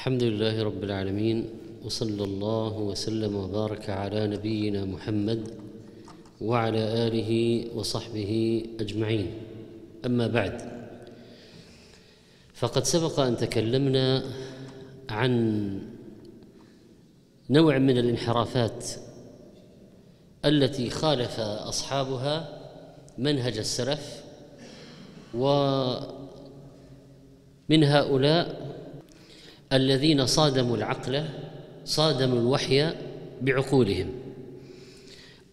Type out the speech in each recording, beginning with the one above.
الحمد لله رب العالمين وصلى الله وسلم وبارك على نبينا محمد وعلى آله وصحبه أجمعين. أما بعد فقد سبق أن تكلمنا عن نوع من الانحرافات التي خالف أصحابها منهج السلف ومن هؤلاء الذين صادموا العقل صادموا الوحي بعقولهم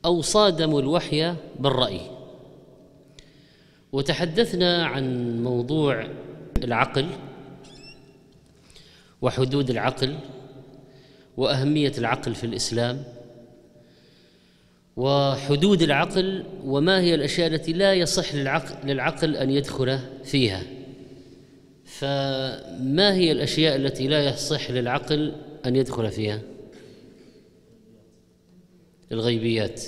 أو صادموا الوحي بالرأي. وتحدثنا عن موضوع العقل وحدود العقل وأهمية العقل في الإسلام وحدود العقل وما هي الأشياء التي لا يصح للعقل, للعقل أن يدخل فيها. فما هي الأشياء التي لا يصح للعقل أن يدخل فيها؟ الغيبيات.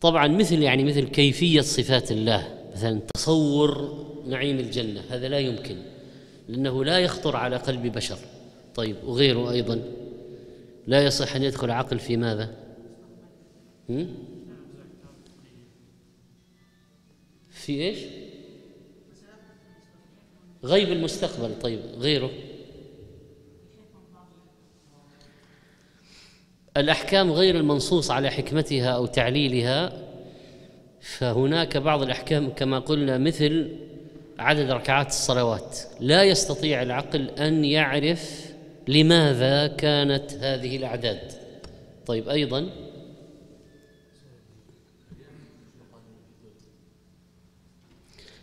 طبعا مثل يعني مثل كيفية صفات الله مثلا تصور نعيم الجنة هذا لا يمكن لأنه لا يخطر على قلب بشر. طيب وغيره أيضا. لا يصح أن يدخل عقل في ماذا؟ في إيش؟ غيب المستقبل. طيب غيره. الأحكام غير المنصوص على حكمتها أو تعليلها فهناك بعض الأحكام كما قلنا مثل عدد ركعات الصلوات. لا يستطيع العقل أن يعرف لماذا كانت هذه الأعداد. طيب أيضا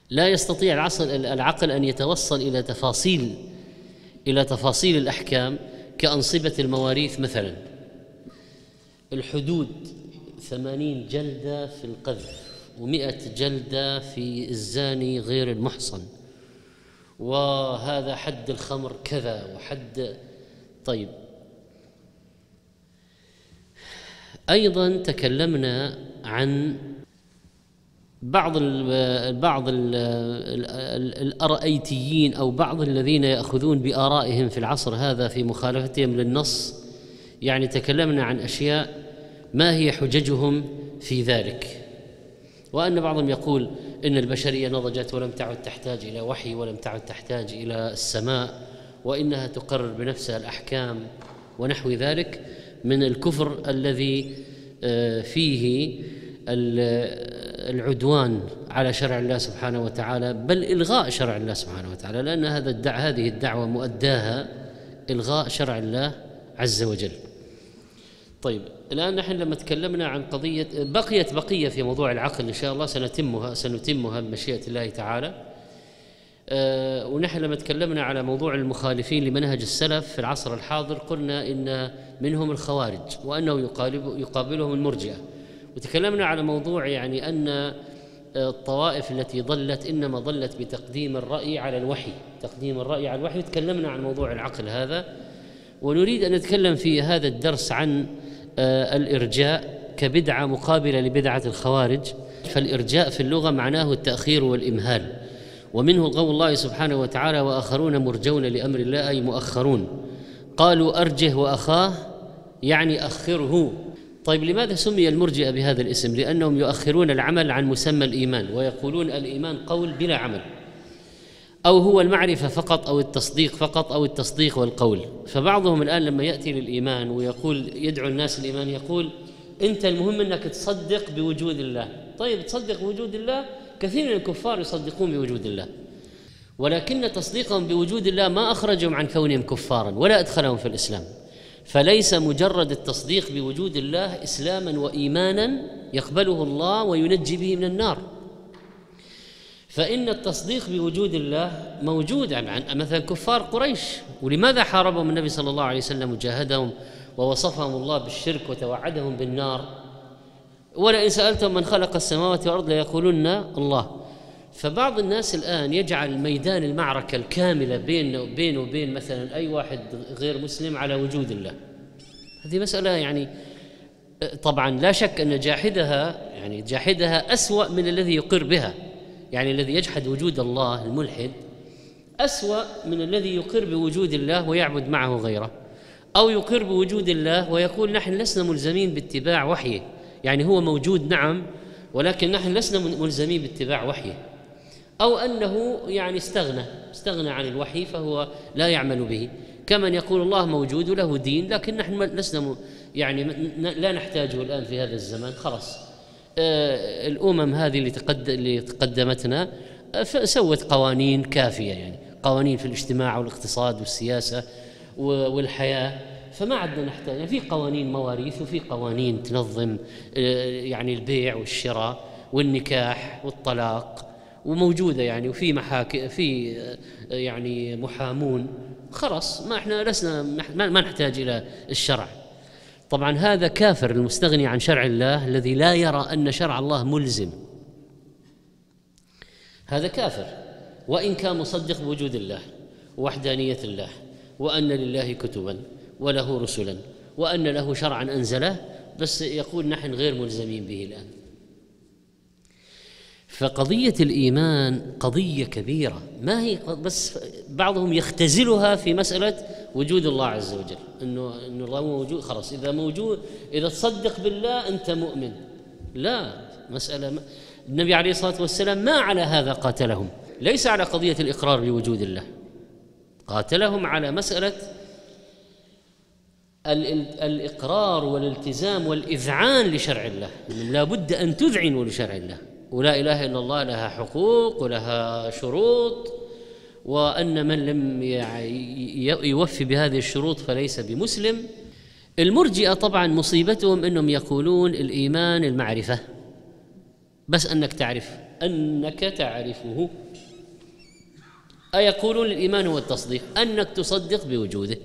لا يستطيع العصر العقل أن يتوصل إلى تفاصيل إلى تفاصيل الأحكام كأنصبة المواريث مثلا. الحدود ثمانين جلدة في القذف ومئة جلدة في الزاني غير المحصن. وهذا حد الخمر كذا وحد طيب. أيضا تكلمنا عن بعض ال بعض الأرأيتيين أو بعض الذين يأخذون بآرائهم في العصر هذا في مخالفتهم للنص يعني تكلمنا عن أشياء ما هي حججهم في ذلك. وأن بعضهم يقول إن البشرية نضجت ولم تعد تحتاج إلى وحي ولم تعد تحتاج إلى السماء وإنها تقرر بنفسها الأحكام ونحو ذلك من الكفر الذي فيه العدوان على شرع الله سبحانه وتعالى بل إلغاء شرع الله سبحانه وتعالى لأن هذا الدع هذه الدعوة مؤداها إلغاء شرع الله عز وجل. طيب الآن نحن لما تكلمنا عن قضية بقيت بقية في موضوع العقل إن شاء الله سنتمها سنتمها بمشيئة الله تعالى. أه ونحن لما تكلمنا على موضوع المخالفين لمنهج السلف في العصر الحاضر قلنا إن منهم الخوارج وأنه يقابلهم المرجئة. وتكلمنا على موضوع يعني أن الطوائف التي ضلت إنما ضلت بتقديم الرأي على الوحي، تقديم الرأي على الوحي وتكلمنا عن موضوع العقل هذا. ونريد أن نتكلم في هذا الدرس عن الإرجاء كبدعة مقابلة لبدعة الخوارج. فالإرجاء في اللغة معناه التأخير والإمهال. ومنه قول الله سبحانه وتعالى وآخرون مرجون لأمر الله أي مؤخرون. قالوا أرجه وأخاه يعني أخره. طيب لماذا سمي المرجئة بهذا الاسم؟ لأنهم يؤخرون العمل عن مسمى الإيمان ويقولون الإيمان قول بلا عمل. أو هو المعرفة فقط أو التصديق فقط أو التصديق والقول، فبعضهم الآن لما يأتي للإيمان ويقول يدعو الناس الايمان يقول أنت المهم أنك تصدق بوجود الله، طيب تصدق بوجود الله؟ كثير من الكفار يصدقون بوجود الله. ولكن تصديقهم بوجود الله ما أخرجهم عن كونهم كفارا ولا أدخلهم في الإسلام. فليس مجرد التصديق بوجود الله إسلاما وإيمانا يقبله الله وينجي به من النار. فإن التصديق بوجود الله موجود مثلا كفار قريش. ولماذا حاربهم النبي صلى الله عليه وسلم وجاهدهم ووصفهم الله بالشرك وتوعدهم بالنار؟ ولئن سالتم من خلق السماوات والأرض ليقولن الله. فبعض الناس الآن يجعل ميدان المعركة الكاملة بينه وبينه وبين مثلا أي واحد غير مسلم على وجود الله. هذه مسألة يعني طبعا لا شك أن جاحدها يعني جاحدها أسوأ من الذي يقر بها. يعني الذي يجحد وجود الله الملحد أسوأ من الذي يقر بوجود الله ويعبد معه غيره أو يقر بوجود الله ويقول نحن لسنا ملزمين باتباع وحيه يعني هو موجود نعم ولكن نحن لسنا ملزمين باتباع وحيه أو أنه يعني استغنى استغنى عن الوحي فهو لا يعمل به. كمن يقول الله موجود وله دين لكن نحن لسنا يعني لا نحتاجه الآن في هذا الزمان خلاص. آه، الأمم هذه اللي, اللي تقدمتنا آه، سوت قوانين كافية يعني قوانين في الاجتماع والاقتصاد والسياسة والحياة. فما عدنا نحتاج يعني في قوانين مواريث وفي قوانين تنظم آه، يعني البيع والشراء والنكاح والطلاق. وموجودة يعني وفي محاكم في يعني محامون. خلاص ما إحنا لسنا ما نحتاج إلى الشرع. طبعا هذا كافر المستغني عن شرع الله الذي لا يرى أن شرع الله ملزم. هذا كافر. وإن كان مصدق بوجود الله ووحدانيه الله وأن لله كتبا وله رسلا وأن له شرعا أنزله بس يقول نحن غير ملزمين به الآن. فقضية الإيمان قضية كبيرة. ما هي بس بعضهم يختزلها في مسألة وجود الله عز وجل. إنه إنه الله موجود خلاص. إذا موجود إذا تصدق بالله أنت مؤمن. لا مسألة ما النبي عليه الصلاة والسلام ما على هذا قاتلهم. ليس على قضية الإقرار بوجود الله. قاتلهم على مسألة الإقرار والالتزام والإذعان لشرع الله. لا بد أن تذعنوا لشرع الله. ولا إله إلا الله لها حقوق ولها شروط وأن من لم يوفي بهذه الشروط فليس بمسلم. المرجئة طبعا مصيبتهم إنهم يقولون الإيمان المعرفة. بس أنك تعرف أنك تعرفه. أيقولون الإيمان هو التصديق؟ أنك تصدق بوجوده.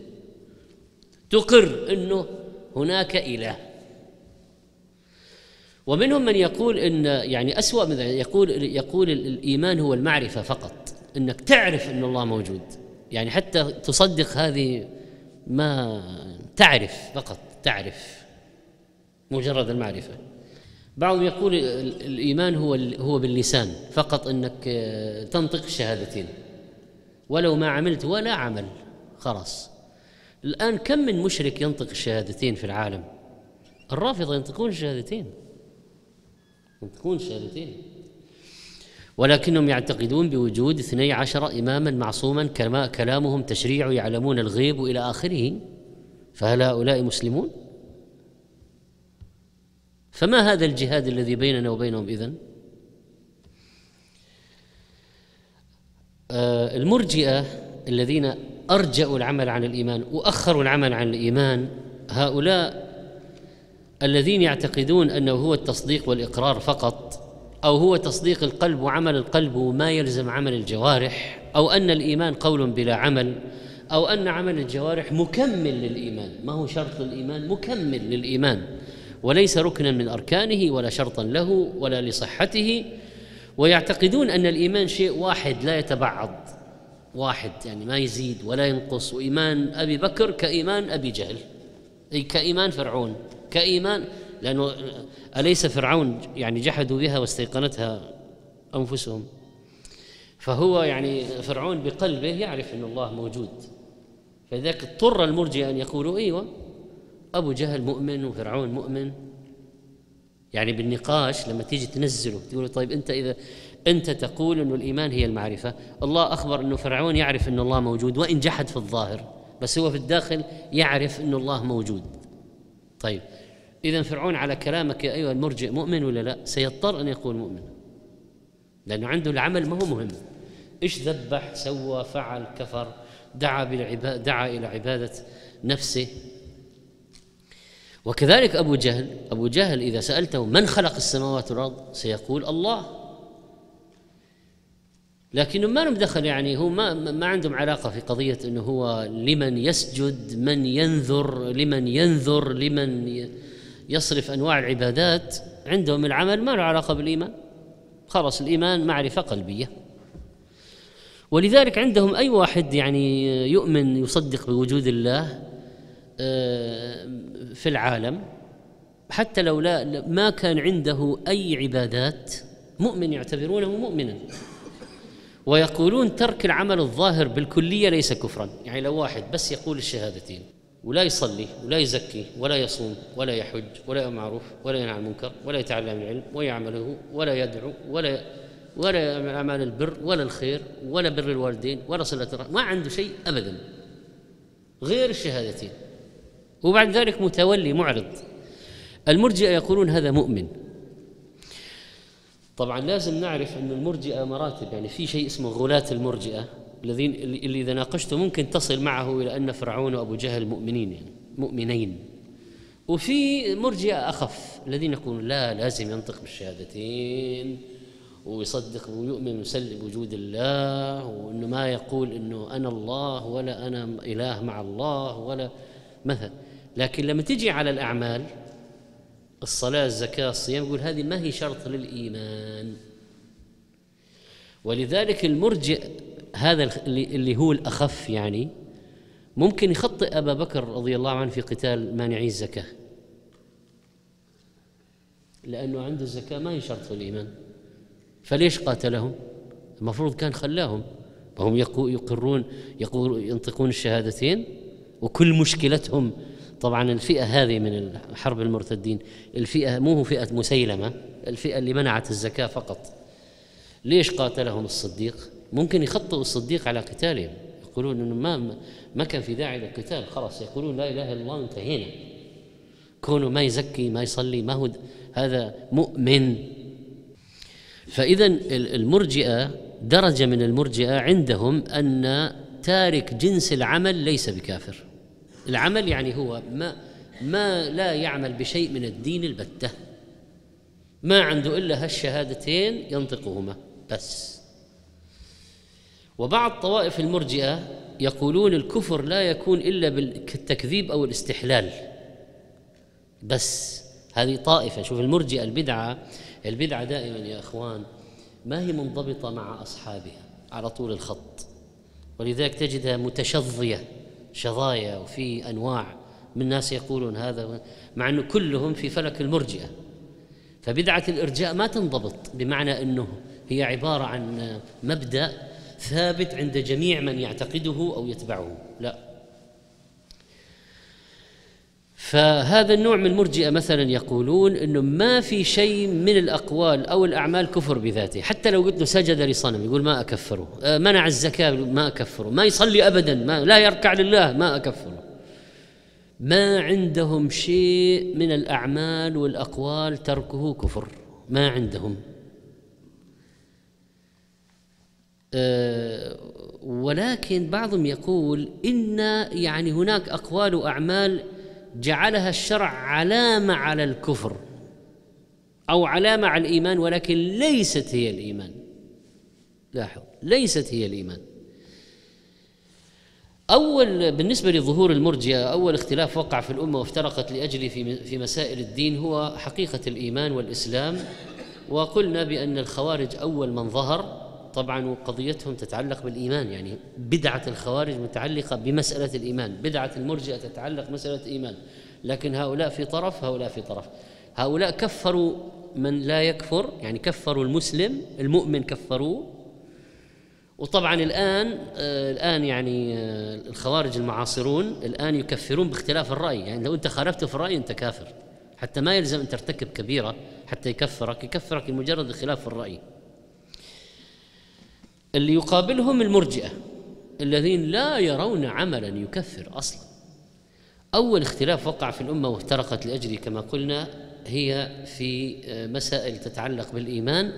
تقر أنه هناك إله. ومنهم من يقول إن يعني أسوأ من يقول يقول الإيمان هو المعرفة فقط إنك تعرف إن الله موجود يعني حتى تصدق هذه ما تعرف فقط تعرف مجرد المعرفة. بعضهم يقول الإيمان هو هو باللسان فقط إنك تنطق الشهادتين ولو ما عملت ولا عمل خلاص. الآن كم من مشرك ينطق الشهادتين في العالم؟ الرافضة ينطقون الشهادتين. تكون شهادتين ولكنهم يعتقدون بوجود اثني عشر إماما معصوما كلامهم تشريع يعلمون الغيب إلى آخره فهل هؤلاء مسلمون؟ فما هذا الجهاد الذي بيننا وبينهم إذن؟ آه المرجئة الذين أرجأوا العمل عن الإيمان وأخروا العمل عن الإيمان هؤلاء الذين يعتقدون أنه هو التصديق والإقرار فقط أو هو تصديق القلب وعمل القلب وما يلزم عمل الجوارح أو أن الإيمان قول بلا عمل أو أن عمل الجوارح مكمل للإيمان. ما هو شرط للإيمان؟ مكمل للإيمان. وليس ركنا من أركانه ولا شرطا له ولا لصحته. ويعتقدون أن الإيمان شيء واحد لا يتبعض. واحد يعني ما يزيد ولا ينقص. وإيمان أبي بكر كإيمان أبي جهل. أي كإيمان فرعون. كإيمان لأنه أليس فرعون يعني جحدوا بها واستيقنتها أنفسهم؟ فهو يعني فرعون بقلبه يعرف أن الله موجود. فلذلك اضطر المرجئة أن يقولوا أيوة أبو جهل مؤمن وفرعون مؤمن. يعني بالنقاش لما تيجي تنزله تقول طيب أنت إذا أنت تقول أن الإيمان هي المعرفة. الله أخبر أنه فرعون يعرف أن الله موجود وإن جحد في الظاهر بس هو في الداخل يعرف أن الله موجود. طيب إذا فرعون على كلامك يا أيها المرجئ مؤمن ولا لا؟ سيضطر أن يكون مؤمن. لأنه عنده العمل ما هو مهم. إيش ذبح سوى فعل كفر دعا بالعباد دعا إلى عبادة نفسه. وكذلك أبو جهل أبو جهل إذا سألته من خلق السماوات والأرض؟ سيقول الله. لكنه ما لهم دخل يعني هو ما ما عندهم علاقة في قضية إنه هو لمن يسجد من ينذر لمن ينذر لمن يصرف أنواع العبادات عندهم العمل ما له علاقة بالإيمان. خلاص الإيمان معرفة قلبية. ولذلك عندهم أي واحد يعني يؤمن يصدق بوجود الله آه، في العالم حتى لو لا ما كان عنده أي عبادات مؤمن يعتبرونه مؤمنا. ويقولون ترك العمل الظاهر بالكلية ليس كفرا. يعني لو واحد بس يقول الشهادتين ولا يصلي ولا يزكي ولا يصوم ولا يحج ولا يأمر معروف ولا ينهى عن المنكر ولا يتعلم العلم ويعمله ولا يدعو ولا ولا يعمل أعمال البر ولا الخير ولا بر الوالدين ولا صلة الرحم. ما عنده شيء ابدا غير الشهادتين. وبعد ذلك متولي معرض. المرجئة يقولون هذا مؤمن. طبعا لازم نعرف أن المرجئة مراتب. يعني في شيء اسمه غلاة المرجئة. الذين اللي إذا ناقشته ممكن تصل معه إلى أن فرعون وأبو جهل مؤمنين يعني مؤمنين. وفي مرجئة أخف الذين يقولون لا لازم ينطق بالشهادتين ويصدق ويؤمن ويسلم بوجود الله وإنه ما يقول إنه أنا الله ولا أنا إله مع الله ولا مثلا لكن لما تجي على الأعمال الصلاة الزكاة الصيام يقول هذه ما هي شرط للإيمان. ولذلك المرجئ هذا اللي هو الأخف يعني ممكن يخطئ أبا بكر رضي الله عنه في قتال مانعي الزكاة لأنه عنده الزكاة ما هي شرط الإيمان. فليش قاتلهم؟ المفروض كان خلاهم. وهم يقرون يقول ينطقون الشهادتين وكل مشكلتهم. طبعا الفئة هذه من حرب المرتدين الفئة مو فئة مسيلمة الفئة اللي منعت الزكاة فقط. ليش قاتلهم الصديق؟ ممكن يخطئوا الصديق على قتالهم. يقولون إنه ما ما كان في داعي للقتال. خلاص يقولون لا إله إلا الله انتهينا. كونه ما يزكي ما يصلي ما هو هذا مؤمن. فإذا المرجئة درجة من المرجئة عندهم أن تارك جنس العمل ليس بكافر. العمل يعني هو ما ما لا يعمل بشيء من الدين البتة. ما عنده إلا هالشهادتين ينطقهما. بس. وبعض طوائف المرجئة يقولون الكفر لا يكون إلا بالتكذيب أو الاستحلال. بس هذه طائفة شوف المرجئة البدعة البدعة دائما يا أخوان ما هي منضبطة مع أصحابها على طول الخط. ولذلك تجدها متشظية شظايا وفي أنواع من الناس يقولون هذا مع إنه كلهم في فلك المرجئة. فبدعة الإرجاء ما تنضبط بمعنى إنه هي عبارة عن مبدأ ثابت عند جميع من يعتقده أو يتبعه. لا. فهذا النوع من المرجئة مثلا يقولون إنه ما في شيء من الأقوال أو الأعمال كفر بذاته. حتى لو قلت له سجد لصنم يقول ما أكفره. آه، منع الزكاة ما أكفره. ما يصلي ابدا ما لا يركع لله ما أكفره. ما عندهم شيء من الأعمال والأقوال تركه كفر. ما عندهم آه، ولكن بعضهم يقول إن يعني هناك أقوال وأعمال جعلها الشرع علامة على الكفر أو علامة على الإيمان ولكن ليست هي الإيمان. لاحظ ليست هي الإيمان. أول بالنسبة لظهور المرجئة أول اختلاف وقع في الأمة وافترقت لاجله في في مسائل الدين هو حقيقة الإيمان والإسلام. وقلنا بأن الخوارج أول من ظهر. طبعا وقضيتهم تتعلق بالإيمان يعني بدعة الخوارج متعلقة بمسألة الإيمان بدعة المرجئة تتعلق مسألة الإيمان. لكن هؤلاء في طرف هؤلاء في طرف. هؤلاء كفروا من لا يكفر يعني كفروا المسلم المؤمن كفروه. وطبعا الآن آه الآن يعني آه الخوارج المعاصرون الآن يكفرون باختلاف الرأي. يعني لو أنت خالفت في الرأي أنت كافر. حتى ما يلزم أن ترتكب كبيرة حتى يكفرك يكفرك لمجرد الخلاف في الرأي. اللي يقابلهم المرجئة الذين لا يرون عملا يكفر أصلا. أول اختلاف وقع في الأمة وافترقت لاجله كما قلنا هي في مسائل تتعلق بالإيمان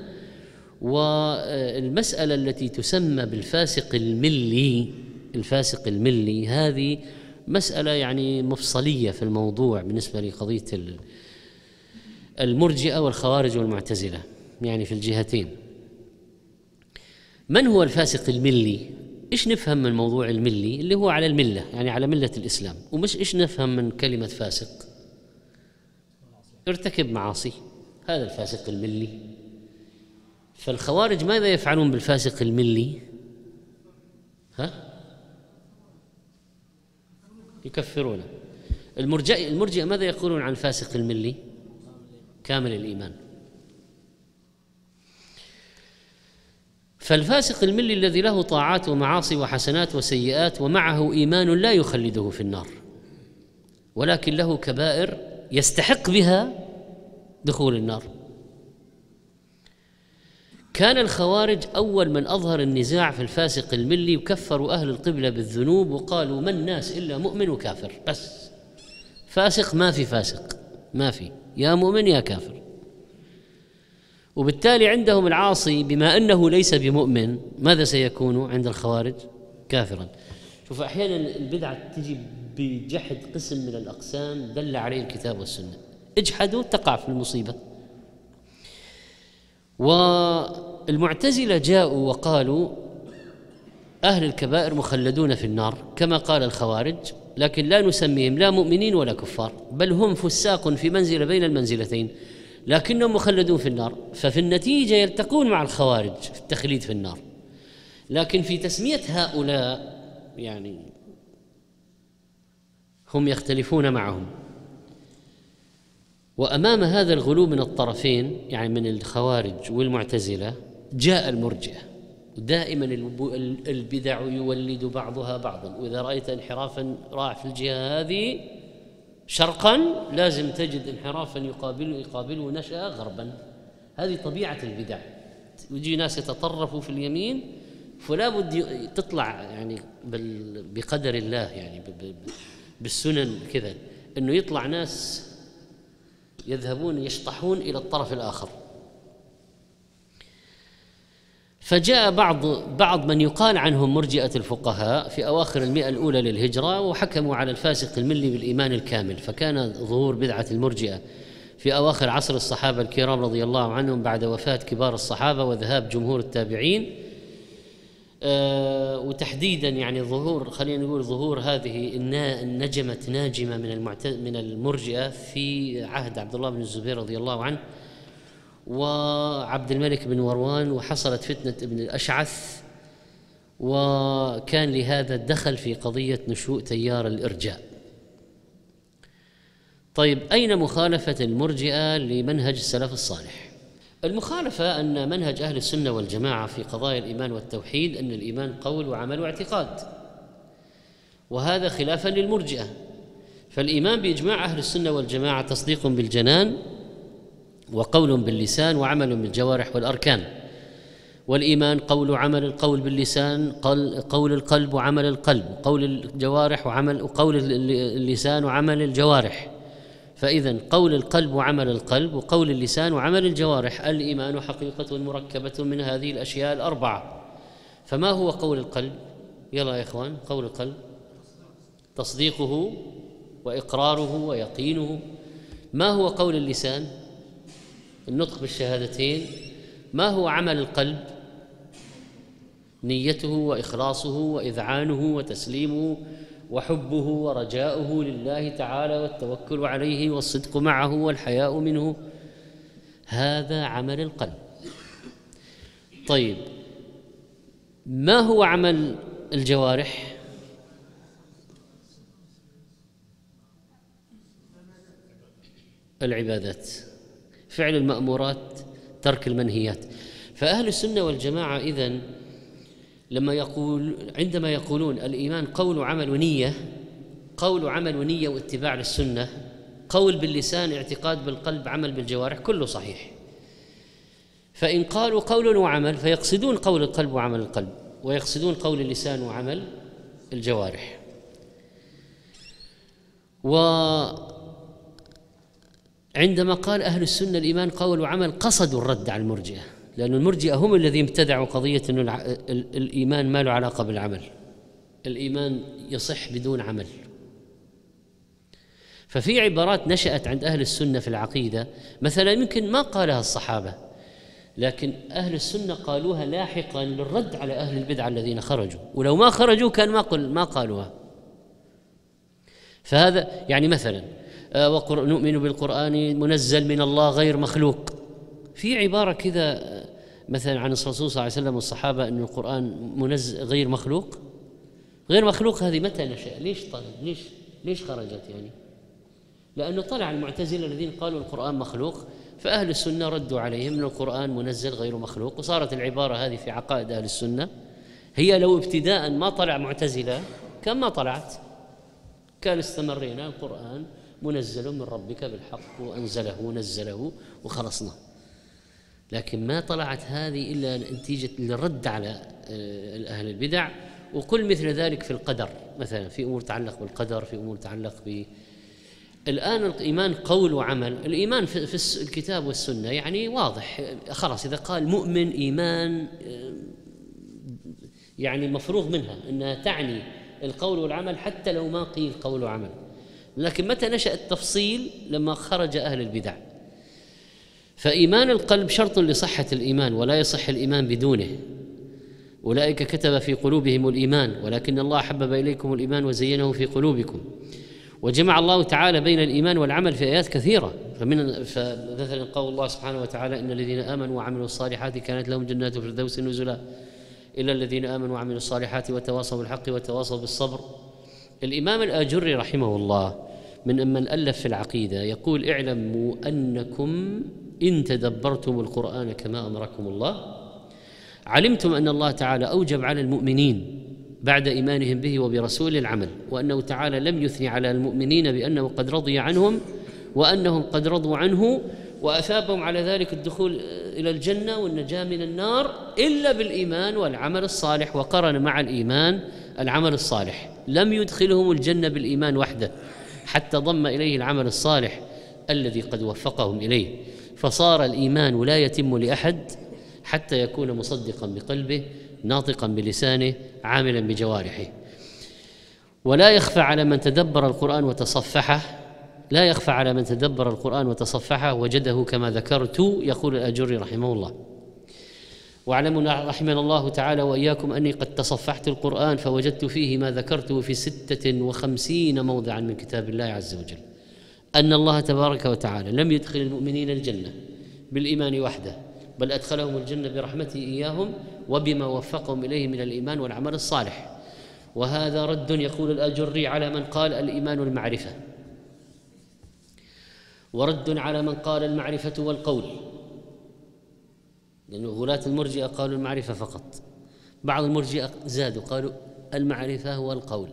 والمسألة التي تسمى بالفاسق الملي الفاسق الملي هذه مسألة يعني مفصلية في الموضوع بالنسبة لقضية المرجئة والخوارج والمعتزلة يعني في الجهتين. من هو الفاسق الملي؟ إيش نفهم من موضوع الملي؟ اللي هو على الملة يعني على ملة الإسلام. ومش إيش نفهم من كلمة فاسق؟ ارتكب معاصي. هذا الفاسق الملي. فالخوارج ماذا يفعلون بالفاسق الملي؟ ها؟ يكفرونه. المرجئ المرجئة ماذا يقولون عن الفاسق الملي؟ كامل الإيمان. فالفاسق الملي الذي له طاعات ومعاصي وحسنات وسيئات ومعه إيمان لا يخلده في النار ولكن له كبائر يستحق بها دخول النار. كان الخوارج أول من أظهر النزاع في الفاسق الملي وكفروا أهل القبلة بالذنوب وقالوا ما الناس إلا مؤمن وكافر بس فاسق ما في فاسق ما في يا مؤمن يا كافر. وبالتالي عندهم العاصي بما أنه ليس بمؤمن ماذا سيكون عند الخوارج؟ كافرا. شوف أحيانا البدعة تجي بجحد قسم من الأقسام دل عليه الكتاب والسنة. اجحدوا تقع في المصيبة. والمعتزلة جاءوا وقالوا أهل الكبائر مخلدون في النار كما قال الخوارج لكن لا نسميهم لا مؤمنين ولا كفار بل هم فساق في منزلة بين المنزلتين. لكنهم مخلدون في النار ففي النتيجة يلتقون مع الخوارج في التخليد في النار. لكن في تسمية هؤلاء يعني هم يختلفون معهم. وأمام هذا الغلو من الطرفين يعني من الخوارج والمعتزلة جاء المرجئة. دائما البدع يولد بعضها بعضا. وإذا رأيت انحرافا راح في الجهة هذه شرقا لازم تجد انحرافا يقابل يقابله نشأة غربا. هذه طبيعة البدع. يجي ناس يتطرفوا في اليمين فلا بد تطلع يعني بقدر الله يعني بالسنن كذا إنه يطلع ناس يذهبون يشطحون إلى الطرف الآخر. فجاء بعض بعض من يقال عنهم مرجئة الفقهاء في أواخر المئة الأولى للهجرة وحكموا على الفاسق الملي بالإيمان الكامل فكان ظهور بدعة المرجئة في أواخر عصر الصحابة الكرام رضي الله عنهم بعد وفاة كبار الصحابة وذهاب جمهور التابعين. أه وتحديدا يعني ظهور خلينا نقول ظهور هذه النجمة ناجمة من من المرجئة في عهد عبد الله بن الزبير رضي الله عنه. وعبد الملك بن مروان وحصلت فتنة ابن الأشعث وكان لهذا دخل في قضية نشوء تيار الإرجاء. طيب أين مخالفة المرجئة لمنهج السلف الصالح؟ المخالفة أن منهج أهل السنة والجماعة في قضايا الإيمان والتوحيد أن الإيمان قول وعمل واعتقاد. وهذا خلافا للمرجئة. فالإيمان بإجماع أهل السنة والجماعة تصديق بالجنان وقول باللسان وعمل بالجوارح والأركان. والإيمان قول وعمل القول باللسان قول القلب وعمل القلب قول الجوارح وعمل وقول اللسان وعمل الجوارح. فإذا قول القلب وعمل القلب وقول اللسان وعمل الجوارح. الإيمان حقيقة مركبة من هذه الأشياء الأربعة. فما هو قول القلب؟ يلا يا إخوان قول القلب. تصديقه وإقراره ويقينه. ما هو قول اللسان؟ النطق بالشهادتين ما هو عمل القلب؟ نيته وإخلاصه وإذعانه وتسليمه وحبه ورجاؤه لله تعالى والتوكل عليه والصدق معه والحياء منه. هذا عمل القلب. طيب ما هو عمل الجوارح؟ العبادات. فعل المأمورات ترك المنهيات. فأهل السنة والجماعة إذن لما يقول عندما يقولون الإيمان قول وعمل ونية قول وعمل ونية واتباع للسنة قول باللسان اعتقاد بالقلب عمل بالجوارح كله صحيح. فإن قالوا قول وعمل فيقصدون قول القلب وعمل القلب ويقصدون قول اللسان وعمل الجوارح. و عندما قال أهل السنة الإيمان قول وعمل قصدوا الرد على المرجئة لأن المرجئة هم الذين ابتدعوا قضية أن الإيمان ما له علاقة بالعمل. الإيمان يصح بدون عمل. ففي عبارات نشأت عند أهل السنة في العقيدة مثلا يمكن ما قالها الصحابة لكن أهل السنة قالوها لاحقا للرد على أهل البدعة الذين خرجوا. ولو ما خرجوا كان ما قل ما قالوها. فهذا يعني مثلا آه، نؤمن بالقرآن منزل من الله غير مخلوق. في عبارة كذا آه، مثلا عن الرسول صلى الله عليه وسلم والصحابة أن القرآن منزل غير مخلوق. غير مخلوق هذه متى نشأ؟ ليش طلع؟ ليش ليش خرجت يعني؟ لأنه طلع المعتزلة الذين قالوا القرآن مخلوق فأهل السنة ردوا عليهم أن القرآن منزل غير مخلوق. وصارت العبارة هذه في عقائد أهل السنة. هي لو ابتداء ما طلع معتزلة كان ما طلعت؟ كان استمرينا القرآن منزل من ربك بالحق وأنزله نزله وخلصنا. لكن ما طلعت هذه إلا نتيجة الرد على آه، أهل البدع. وكل مثل ذلك في القدر. مثلا في أمور تتعلق بالقدر في أمور تتعلق ب الآن الإيمان قول وعمل. الإيمان في الكتاب والسنة يعني واضح. خلاص إذا قال مؤمن إيمان آه، يعني مفروغ منها أنها تعني القول والعمل حتى لو ما قيل قول وعمل. لكن متى نشأ التفصيل؟ لما خرج أهل البدع. فإيمان القلب شرط لصحة الإيمان ولا يصح الإيمان بدونه. أولئك كتب في قلوبهم الإيمان ولكن الله حبب إليكم الإيمان وزينه في قلوبكم. وجمع الله تعالى بين الإيمان والعمل في آيات كثيرة. فمن فمثلا قول الله سبحانه وتعالى إن الذين آمنوا وعملوا الصالحات كانت لهم جنات الفردوس نزلا. إلا الذين آمنوا وعملوا الصالحات وتواصوا بالحق وتواصوا بالصبر. الإمام الآجري رحمه الله من من ألف في العقيدة يقول اعلموا أنكم إن تدبرتم القرآن كما أمركم الله. علمتم أن الله تعالى أوجب على المؤمنين بعد إيمانهم به وبرسول العمل وأنه تعالى لم يثني على المؤمنين بأنه قد رضي عنهم وأنهم قد رضوا عنه وأثابهم على ذلك الدخول إلى الجنة والنجاة من النار إلا بالإيمان والعمل الصالح وقرن مع الإيمان العمل الصالح. لم يدخلهم الجنة بالإيمان وحده حتى ضم إليه العمل الصالح الذي قد وفقهم إليه. فصار الإيمان لا يتم لأحد حتى يكون مصدقا بقلبه ناطقا بلسانه عاملا بجوارحه. ولا يخفى على من تدبر القرآن وتصفحه لا يخفى على من تدبر القرآن وتصفحه وجده كما ذكرت يقول الأجري رحمه الله. واعلموا رحمنا الله تعالى وإياكم أني قد تصفحت القرآن فوجدت فيه ما ذكرته في ستة وخمسين موضعا من كتاب الله عز وجل. أن الله تبارك وتعالى لم يدخل المؤمنين الجنة بالإيمان وحده بل أدخلهم الجنة برحمته إياهم وبما وفقهم إليه من الإيمان والعمل الصالح. وهذا رد يقول الأجري على من قال الإيمان المعرفة ورد على من قال المعرفة والقول. لأنه غلاة المرجئة قالوا المعرفة فقط. بعض المرجئة زادوا قالوا المعرفة هو القول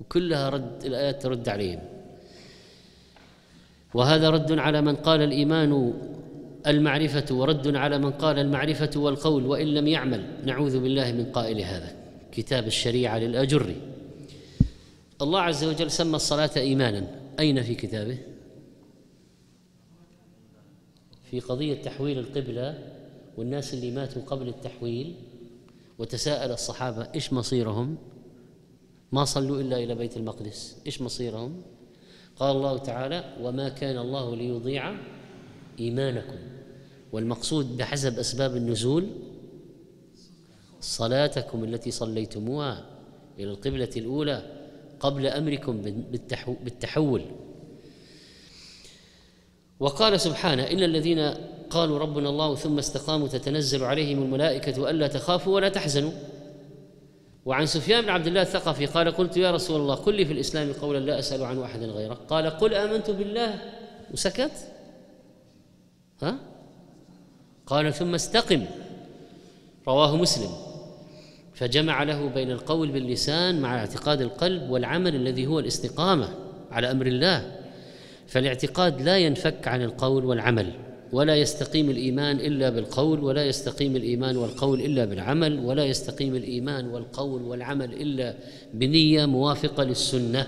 وكلها رد الآيات ترد عليهم. وهذا رد على من قال الإيمان المعرفة ورد على من قال المعرفة والقول وإن لم يعمل نعوذ بالله من قائل هذا. كتاب الشريعة للأجري الله عز وجل سمى الصلاة إيمانا. أين في كتابه؟ في قضية تحويل القبلة والناس اللي ماتوا قبل التحويل وتساءل الصحابة إيش مصيرهم؟ ما صلوا إلا إلى بيت المقدس. إيش مصيرهم؟ قال الله تعالى وما كان الله ليضيع إيمانكم. والمقصود بحسب أسباب النزول صلاتكم التي صليتموها إلى القبلة الأولى قبل أمركم بالتحول. وقال سبحانه إن الذين قالوا ربنا الله ثم استقاموا تتنزل عليهم الملائكة ألا تخافوا ولا تحزنوا. وعن سفيان بن عبد الله الثقفي قال قلت يا رسول الله قل لي في الإسلام قولا لا أسأل عنه أحدا غيرك قال قل آمنت بالله وسكت. ها؟ قال ثم استقم. رواه مسلم. فجمع له بين القول باللسان مع اعتقاد القلب والعمل الذي هو الاستقامة على أمر الله. فالاعتقاد لا ينفك عن القول والعمل. ولا يستقيم الإيمان إلا بالقول ولا يستقيم الإيمان والقول إلا بالعمل ولا يستقيم الإيمان والقول والعمل إلا بنية موافقة للسنة.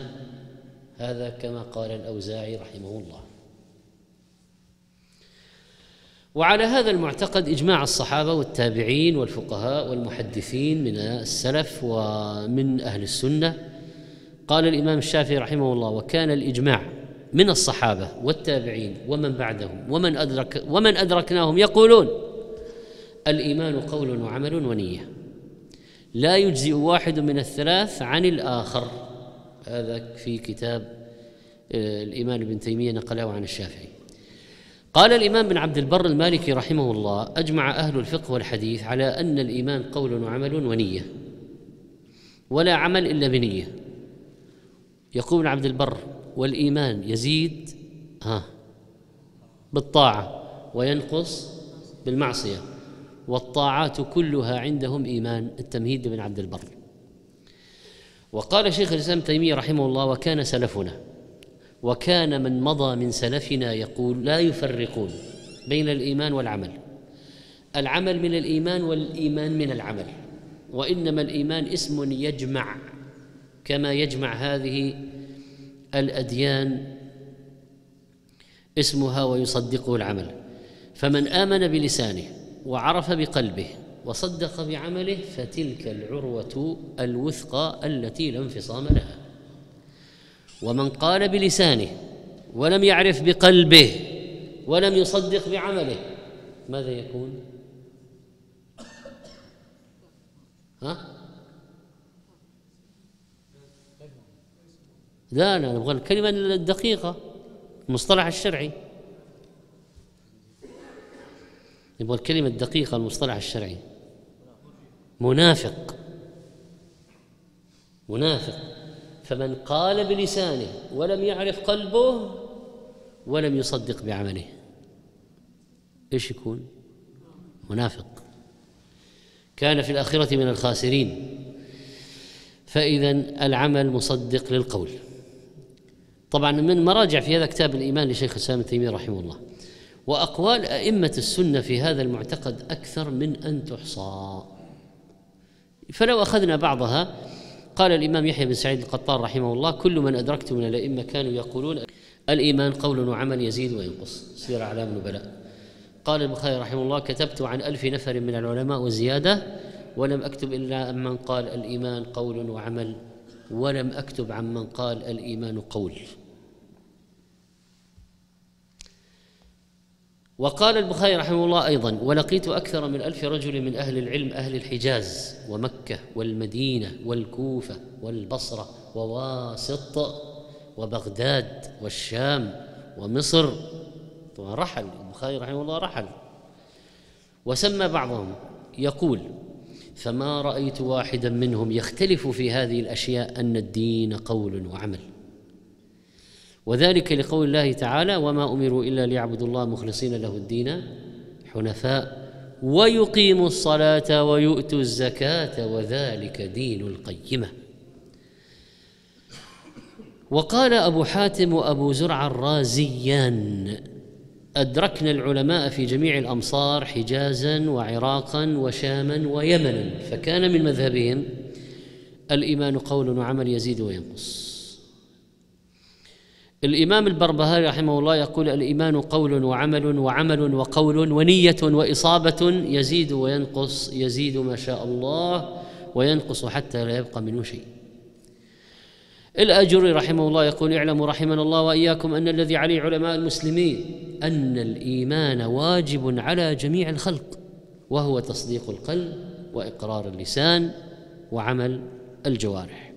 هذا كما قال الأوزاعي رحمه الله. وعلى هذا المعتقد إجماع الصحابة والتابعين والفقهاء والمحدثين من السلف ومن أهل السنة. قال الإمام الشافعي رحمه الله وكان الإجماع من الصحابة والتابعين ومن بعدهم ومن أدرك ومن أدركناهم يقولون الإيمان قول وعمل ونية. لا يجزئ واحد من الثلاث عن الآخر. هذا في كتاب آه، الإمام ابن تيمية نقله عن الشافعي. قال الإمام بن عبد البر المالكي رحمه الله أجمع أهل الفقه والحديث على أن الإيمان قول وعمل ونية ولا عمل إلا بنية. يقول عبد البر والإيمان يزيد ها بالطاعة وينقص بالمعصية. والطاعات كلها عندهم إيمان التمهيد بن عبد البر. وقال شيخ الإسلام تيمية رحمه الله وكان سلفنا وكان من مضى من سلفنا يقول لا يفرقون بين الإيمان والعمل العمل من الإيمان والإيمان من العمل وإنما الإيمان اسم يجمع كما يجمع هذه الأديان اسمها ويصدقه العمل. فمن آمن بلسانه وعرف بقلبه وصدق بعمله فتلك العروة الوثقى التي لا انفصام لها. ومن قال بلسانه ولم يعرف بقلبه ولم يصدق بعمله ماذا يكون؟ ها؟ لا لا نبغى الكلمة الدقيقة المصطلح الشرعي. نبغى الكلمة الدقيقة المصطلح الشرعي. منافق. منافق. فمن قال بلسانه ولم يعرف قلبه ولم يصدق بعمله. إيش يكون؟ منافق. كان في الآخرة من الخاسرين. فإذا العمل مصدق للقول. طبعا من مراجع في هذا كتاب الإيمان لشيخ الإسلام تيمية رحمه الله وأقوال أئمة السنة في هذا المعتقد أكثر من أن تحصى. فلو أخذنا بعضها قال الإمام يحيى بن سعيد القطان رحمه الله كل من أدركت من الأئمة كانوا يقولون الإيمان قول وعمل يزيد وينقص. سير أعلام النبلاء قال البخاري رحمه الله كتبت عن ألف نفر من العلماء وزيادة ولم أكتب إلا عن من قال الإيمان قول وعمل ولم أكتب عن من قال الإيمان قول. وقال البخاري رحمه الله أيضا ولقيت أكثر من ألف رجل من أهل العلم أهل الحجاز ومكة والمدينة والكوفة والبصرة وواسط وبغداد والشام ومصر. طبعا رحل البخاري رحمه الله رحل. وسمى بعضهم يقول فما رأيت واحدا منهم يختلف في هذه الأشياء أن الدين قول وعمل. وذلك لقول الله تعالى وما امروا الا ليعبدوا الله مخلصين له الدين حنفاء ويقيموا الصلاه ويؤتوا الزكاه وذلك دين القيمه. وقال أبو حاتم وأبو زرع الرازيان أدركنا العلماء في جميع الأمصار حجازا وعراقا وشاما ويمنا فكان من مذهبهم الإيمان قول وعمل يزيد وينقص. الإمام البربهاري رحمه الله يقول الإيمان قول وعمل وعمل وقول ونية وإصابة يزيد وينقص يزيد ما شاء الله وينقص حتى لا يبقى منه شيء. الأجري رحمه الله يقول اعلموا رحمنا الله وإياكم أن الذي عليه علماء المسلمين أن الإيمان واجب على جميع الخلق وهو تصديق القلب وإقرار اللسان وعمل الجوارح.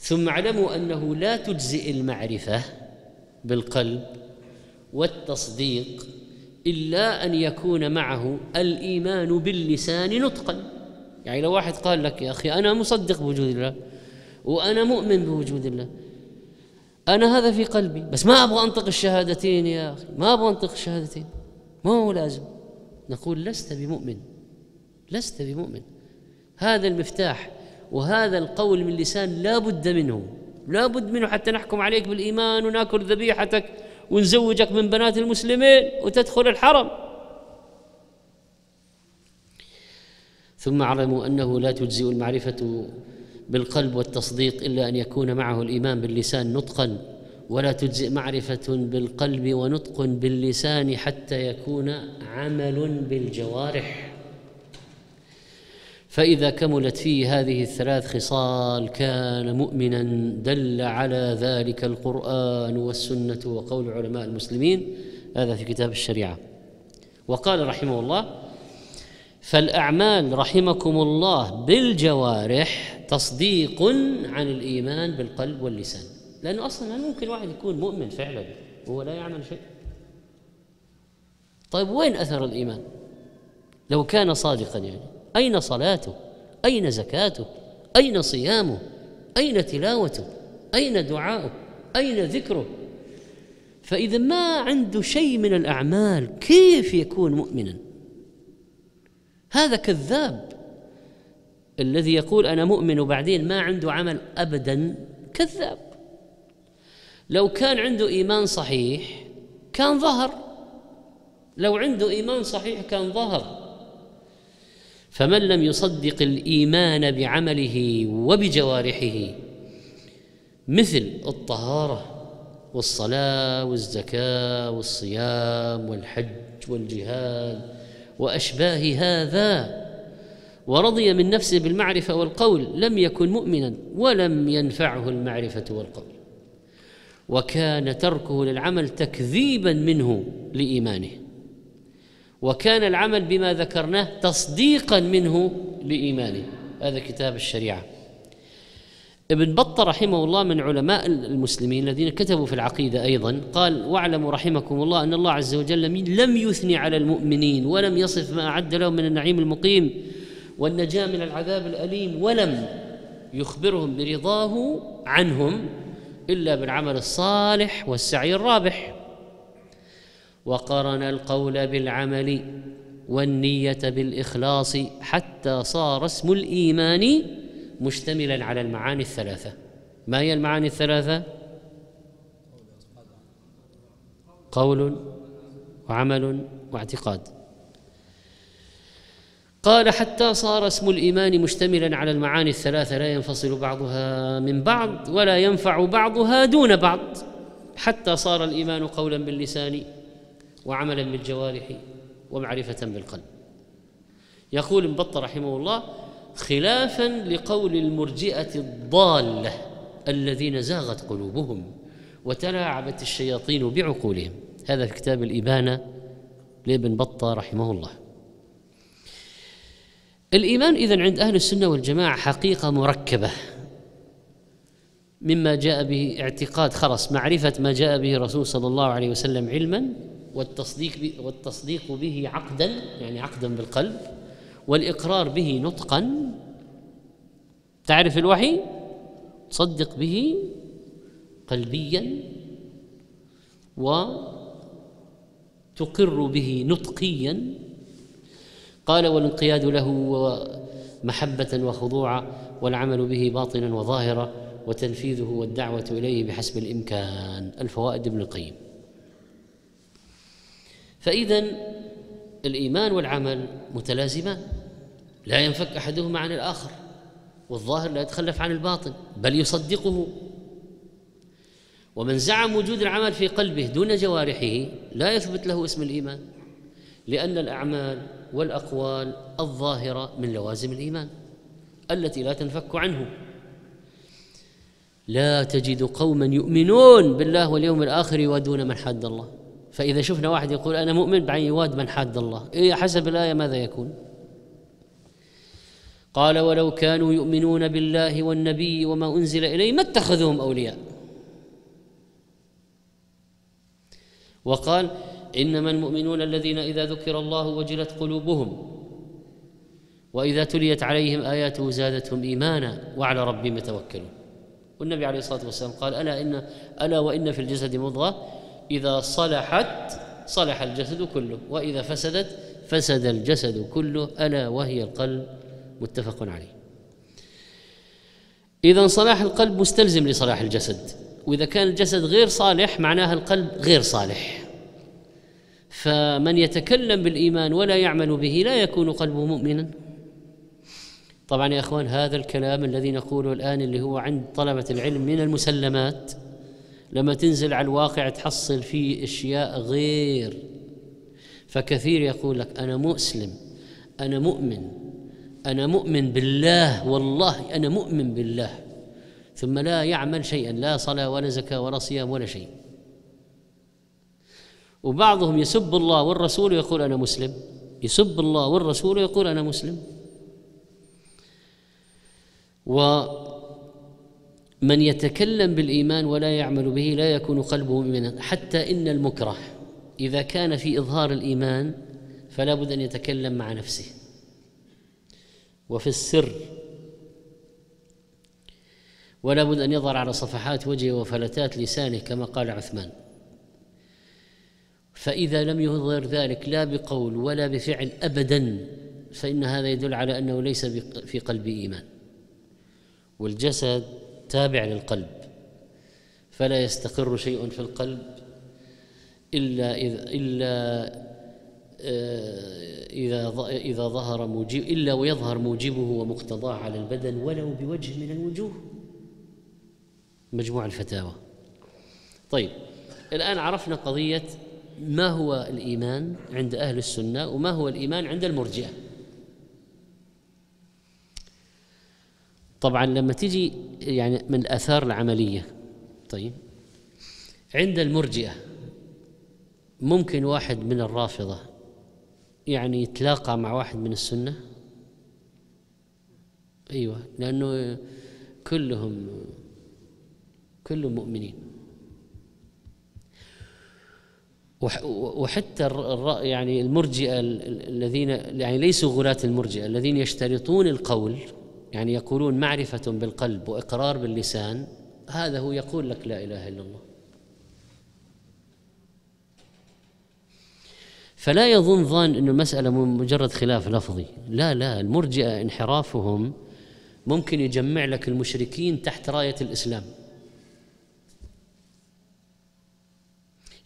ثم اعلموا أنه لا تجزئ المعرفة بالقلب والتصديق إلا أن يكون معه الإيمان باللسان نطقا. يعني لو واحد قال لك يا أخي أنا مصدق بوجود الله وأنا مؤمن بوجود الله أنا هذا في قلبي بس ما أبغى أنطق الشهادتين يا أخي ما أبغى أنطق الشهادتين ما هو لازم؟ نقول لست بمؤمن لست بمؤمن. هذا المفتاح وهذا القول من اللسان لا بد منه. لا بد منه حتى نحكم عليك بالإيمان ونأكل ذبيحتك ونزوجك من بنات المسلمين وتدخل الحرم. ثم اعلموا أنه لا تجزئ المعرفة بالقلب والتصديق إلا أن يكون معه الإيمان باللسان نطقا ولا تجزئ معرفة بالقلب ونطق باللسان حتى يكون عمل بالجوارح. فإذا كملت فيه هذه الثلاث خصال كان مؤمنا دل على ذلك القرآن والسنة وقول علماء المسلمين هذا في كتاب الشريعة. وقال رحمه الله فالأعمال رحمكم الله بالجوارح تصديق عن الإيمان بالقلب واللسان. لأنه أصلا ممكن واحد يكون مؤمن فعلا وهو لا يعمل شيء. طيب وين أثر الإيمان؟ لو كان صادقا يعني. أين صلاته؟ أين زكاته؟ أين صيامه؟ أين تلاوته؟ أين دعاؤه؟ أين ذكره؟ فإذا ما عنده شيء من الأعمال كيف يكون مؤمنا؟ هذا كذاب الذي يقول أنا مؤمن وبعدين ما عنده عمل أبدا كذاب. لو كان عنده إيمان صحيح كان ظهر. لو عنده إيمان صحيح كان ظهر. فمن لم يصدق الإيمان بعمله وبجوارحه مثل الطهارة والصلاة والزكاة والصيام والحج والجهاد وأشباه هذا ورضي من نفسه بالمعرفة والقول لم يكن مؤمنا ولم ينفعه المعرفة والقول. وكان تركه للعمل تكذيبا منه لإيمانه. وكان العمل بما ذكرناه تصديقا منه لإيمانه. هذا كتاب الشريعة. ابن بطة رحمه الله من علماء المسلمين الذين كتبوا في العقيدة أيضا قال واعلموا رحمكم الله أن الله عز وجل لم يثني على المؤمنين ولم يصف ما أعد لهم من النعيم المقيم والنجاة من العذاب الأليم ولم يخبرهم برضاه عنهم إلا بالعمل الصالح والسعي الرابح. وقرن القول بالعمل والنية بالإخلاص حتى صار اسم الإيمان مشتملا على المعاني الثلاثة. ما هي المعاني الثلاثة؟ قول وعمل واعتقاد. قال حتى صار اسم الإيمان مشتملا على المعاني الثلاثة لا ينفصل بعضها من بعض ولا ينفع بعضها دون بعض. حتى صار الإيمان قولا باللسان وعملا بالجوارح ومعرفة بالقلب. يقول ابن بطة رحمه الله خلافا لقول المرجئة الضالة الذين زاغت قلوبهم وتلاعبت الشياطين بعقولهم. هذا في كتاب الإبانة لابن بطة رحمه الله. الإيمان اذا عند أهل السنة والجماعة حقيقة مركبة مما جاء به اعتقاد خلص معرفة ما جاء به الرسول صلى الله عليه وسلم علما والتصديق والتصديق به عقدا يعني عقدا بالقلب والإقرار به نطقا. تعرف الوحي؟ تصدق به قلبيا وتقر به نطقيا. قال والانقياد له محبة وخضوعا والعمل به باطنا وظاهرا وتنفيذه والدعوة إليه بحسب الإمكان. الفوائد ابن القيم. فإذا الإيمان والعمل متلازمان. لا ينفك أحدهما عن الآخر والظاهر لا يتخلف عن الباطن بل يصدقه. ومن زعم وجود العمل في قلبه دون جوارحه لا يثبت له اسم الإيمان لأن الأعمال والأقوال الظاهرة من لوازم الإيمان التي لا تنفك عنه. لا تجد قوما يؤمنون بالله واليوم الآخر يوادون من حاد الله. فإذا شفنا واحد يقول أنا مؤمن بعين يواد من حاد الله. إيه حسب الآية ماذا يكون؟ قال ولو كانوا يؤمنون بالله والنبي وما أنزل إليه ما اتخذوهم أولياء. وقال إنما المؤمنون الذين إذا ذكر الله وجلت قلوبهم وإذا تليت عليهم آياته زادتهم إيمانا وعلى ربهم يتوكلون. والنبي عليه الصلاة والسلام قال ألا ان ألا وإن في الجسد مضغة إذا صلحت صلح الجسد كله وإذا فسدت فسد الجسد كله ألا وهي القلب متفق عليه. إذا صلاح القلب مستلزم لصلاح الجسد وإذا كان الجسد غير صالح معناها القلب غير صالح. فمن يتكلم بالإيمان ولا يعمل به لا يكون قلبه مؤمنا. طبعا يا إخوان هذا الكلام الذي نقوله الآن اللي هو عند طلبة العلم من المسلمات. لما تنزل على الواقع تحصل فيه أشياء غير. فكثير يقول لك أنا مسلم أنا مؤمن أنا مؤمن بالله والله أنا مؤمن بالله. ثم لا يعمل شيئا لا صلاة ولا زكاة ولا صيام ولا شيء. وبعضهم يسب الله والرسول ويقول أنا مسلم يسب الله والرسول ويقول أنا مسلم. ومن يتكلم بالإيمان ولا يعمل به لا يكون قلبه مؤمنا. حتى إن المكره إذا كان في إظهار الإيمان فلا بد أن يتكلم مع نفسه. وفي السر ولا بد أن يظهر على صفحات وجهه وفلتات لسانه كما قال عثمان. فإذا لم يظهر ذلك لا بقول ولا بفعل أبدا فإن هذا يدل على أنه ليس في قلبه إيمان. والجسد تابع للقلب. فلا يستقر شيء في القلب إلا إذا إلا آه، إذا إذا ظهر موجب إلا ويظهر موجبه ومقتضاه على البدن ولو بوجه من الوجوه. مجموع الفتاوى. طيب الآن عرفنا قضية ما هو الإيمان عند أهل السنة وما هو الإيمان عند المرجئة. طبعا لما تيجي يعني من الآثار العملية طيب عند المرجئة ممكن واحد من الرافضة يعني يتلاقى مع واحد من السنة؟ أيوة لأنه كلهم كلهم مؤمنين. وحتى يعني المرجئة الذين يعني ليسوا غلاة المرجئة الذين يشترطون القول يعني يقولون معرفة بالقلب وإقرار باللسان هذا هو يقول لك لا إله إلا الله. فلا يظن ظان أن المسألة مجرد خلاف لفظي. لا لا المرجئة انحرافهم ممكن يجمع لك المشركين تحت راية الإسلام.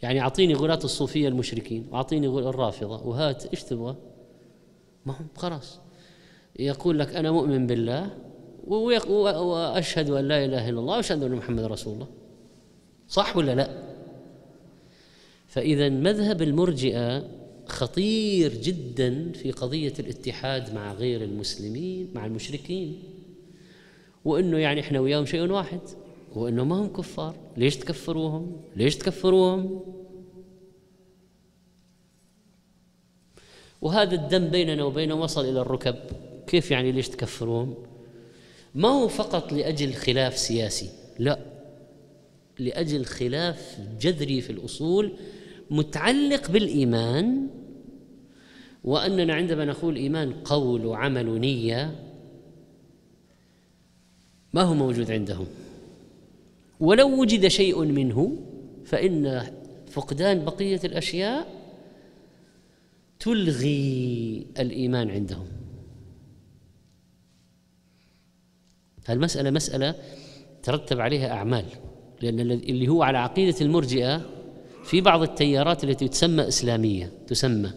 يعني أعطيني غلاة الصوفية المشركين وأعطيني الرافضة وهات إيش تبغى؟ ما هم خلاص. يقول لك أنا مؤمن بالله وأشهد أن لا إله إلا الله وأشهد أن محمد رسول الله. صح ولا لا؟ فإذا مذهب المرجئة خطير جدا في قضية الاتحاد مع غير المسلمين مع المشركين وإنه يعني إحنا وياهم شيء واحد وإنه ما هم كفار. ليش تكفروهم؟ ليش تكفروهم؟ وهذا الدم بيننا وبينهم وصل إلى الركب. كيف يعني ليش تكفروهم ما هو فقط لأجل خلاف سياسي لا. لأجل خلاف جذري في الأصول متعلق بالإيمان وأننا عندما نقول إيمان قول وعمل ونية ما هو موجود عندهم؟ ولو وجد شيء منه فإن فقدان بقية الأشياء تلغي الإيمان عندهم. المساله مسألة ترتب عليها أعمال لأن اللي هو على عقيدة المرجئة في بعض التيارات التي تسمى إسلامية تسمى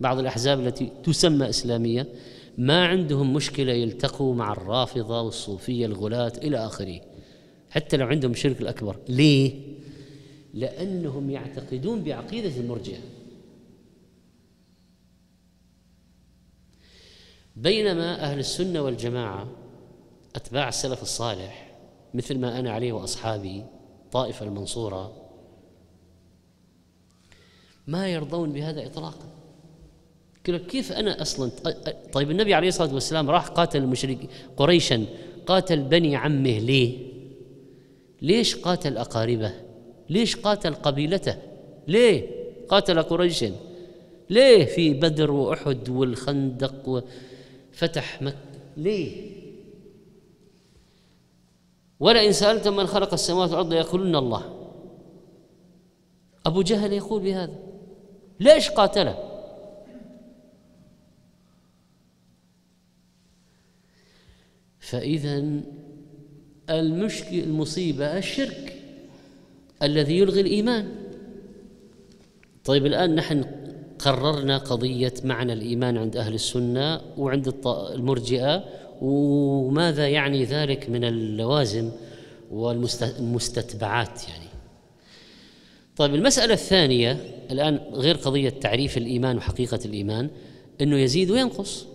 بعض الأحزاب التي تسمى إسلامية ما عندهم مشكلة يلتقوا مع الرافضة والصوفية الغلاة إلى آخره حتى لو عندهم الشرك الأكبر. ليه؟ لأنهم يعتقدون بعقيدة المرجئة. بينما أهل السنة والجماعة أتباع السلف الصالح مثل ما أنا عليه وأصحابي طائفة المنصورة ما يرضون بهذا اطلاقا كيف أنا أصلا طيب النبي عليه الصلاة والسلام راح قاتل المشرك قريشا قاتل بني عمه ليه؟ ليش قاتل أقاربه؟ ليش قاتل قبيلته؟ ليه؟ قاتل قريشا ليه في بدر وأحد والخندق وفتح مكه ليه؟ ولئن سالتم من خلق السماوات والأرض يقولون الله. أبو جهل يقول بهذا. ليش قاتله؟ فإذا المشكل المصيبة الشرك الذي يلغي الإيمان. طيب الآن نحن قررنا قضية معنى الإيمان عند أهل السنة وعند المرجئة وماذا يعني ذلك من اللوازم والمستتبعات يعني؟ طيب المسألة الثانية الآن غير قضية تعريف الإيمان وحقيقة الإيمان أنه يزيد وينقص.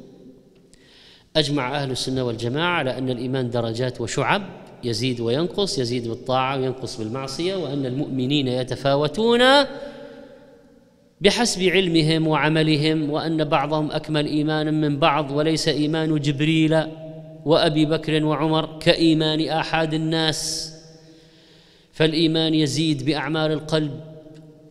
أجمع أهل السنة والجماعة على أن الإيمان درجات وشعب يزيد وينقص يزيد بالطاعة وينقص بالمعصية وأن المؤمنين يتفاوتون بحسب علمهم وعملهم وأن بعضهم أكمل إيمانا من بعض وليس إيمان جبريل وأبي بكر وعمر كإيمان احد الناس. فالإيمان يزيد باعمال القلب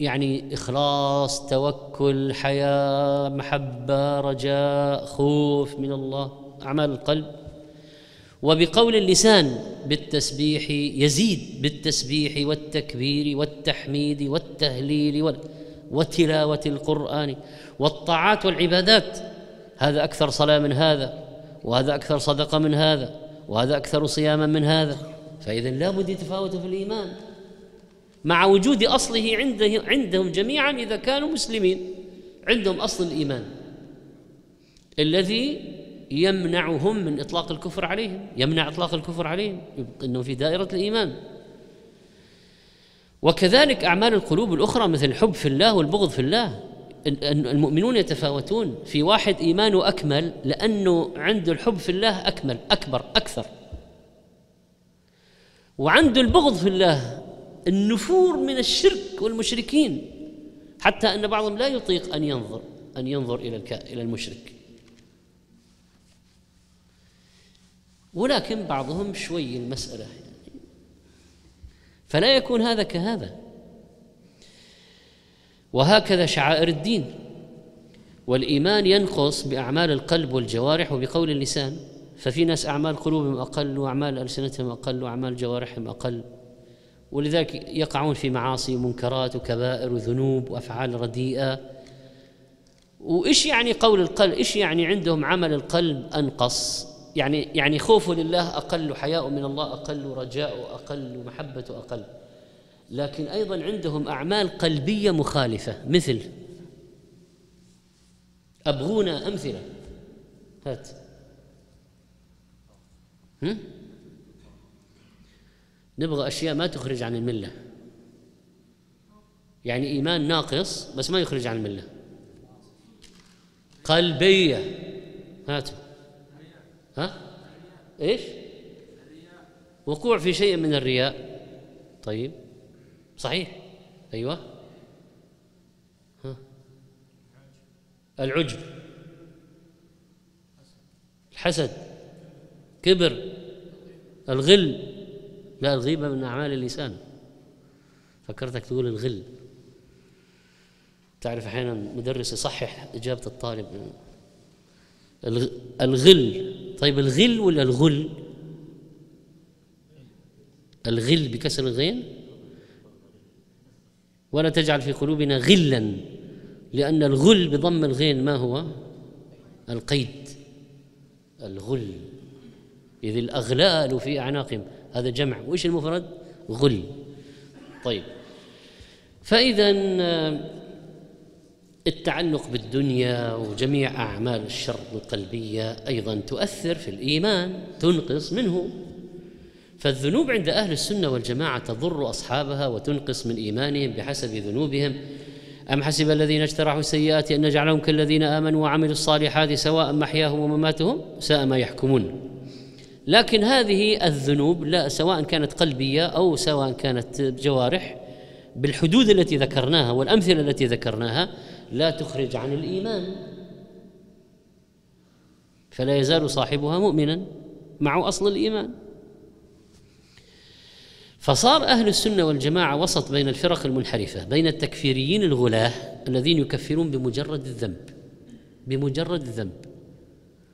يعني إخلاص توكل حياة محبة رجاء خوف من الله أعمال القلب. وبقول اللسان بالتسبيح يزيد بالتسبيح والتكبير والتحميد والتهليل وتلاوة القرآن والطاعات والعبادات. هذا أكثر صلاة من هذا وهذا أكثر صدقة من هذا وهذا أكثر صياما من هذا. فاذا لابد يتفاوتوا في الإيمان مع وجود أصله عنده عندهم جميعا إذا كانوا مسلمين عندهم أصل الإيمان الذي يمنعهم من إطلاق الكفر عليهم يمنع إطلاق الكفر عليهم إنه في دائرة الإيمان. وكذلك أعمال القلوب الأخرى مثل الحب في الله والبغض في الله. المؤمنون يتفاوتون في واحد إيمانه أكمل لأنه عنده الحب في الله أكمل أكبر أكثر. وعنده البغض في الله النفور من الشرك والمشركين. حتى أن بعضهم لا يطيق أن ينظر أن ينظر إلى إلى المشرك. ولكن بعضهم شوي المسألة فلا يكون هذا كهذا. وهكذا شعائر الدين. والإيمان ينقص بأعمال القلب والجوارح وبقول اللسان. ففي ناس أعمال قلوبهم أقل وأعمال ألسنتهم أقل وأعمال جوارحهم أقل. ولذلك يقعون في معاصي ومنكرات وكبائر وذنوب وأفعال رديئة. وإيش يعني قول القلب؟ إيش يعني عندهم عمل القلب أنقص؟ يعني يعني خوفه لله أقل حياء من الله أقل رجاء أقل محبة أقل. لكن أيضا عندهم أعمال قلبية مخالفة. مثل ابغونا أمثلة. هات. هم؟ نبغى أشياء ما تخرج عن الملة. يعني إيمان ناقص بس ما يخرج عن الملة. قلبية. هاتوا. ها؟ إيش؟ وقوع في شيء من الرياء. طيب. صحيح. أيوه. ها. العجب. الحسد. كبر. الغل. لا الغيبة من أعمال اللسان. فكرتك تقول الغل. تعرف أحيانا مدرس يصحح إجابة الطالب. الغل. طيب الغل ولا الغل؟ الغل بكسر الغين؟ ولا تجعل في قلوبنا غلا لأن الغل بضم الغين ما هو؟ القيد. الغل. إذ الأغلال في أعناقهم. هذا جمع. وإيش المفرد؟ غل. طيب. فإذا التعلق بالدنيا وجميع أعمال الشر القلبية أيضا تؤثر في الإيمان تنقص منه. فالذنوب عند أهل السنة والجماعة تضر أصحابها وتنقص من إيمانهم بحسب ذنوبهم. أم حسب الذين اجترحوا السيئات أن نجعلهم كالذين آمنوا وعملوا الصالحات سواء محياهم ومماتهم؟ ساء ما يحكمون. لكن هذه الذنوب لا سواء كانت قلبية أو سواء كانت جوارح بالحدود التي ذكرناها والأمثلة التي ذكرناها لا تخرج عن الإيمان. فلا يزال صاحبها مؤمنا مع أصل الإيمان. فصار أهل السنة والجماعة وسط بين الفرق المنحرفة بين التكفيريين الغلاة الذين يكفرون بمجرد الذنب بمجرد الذنب.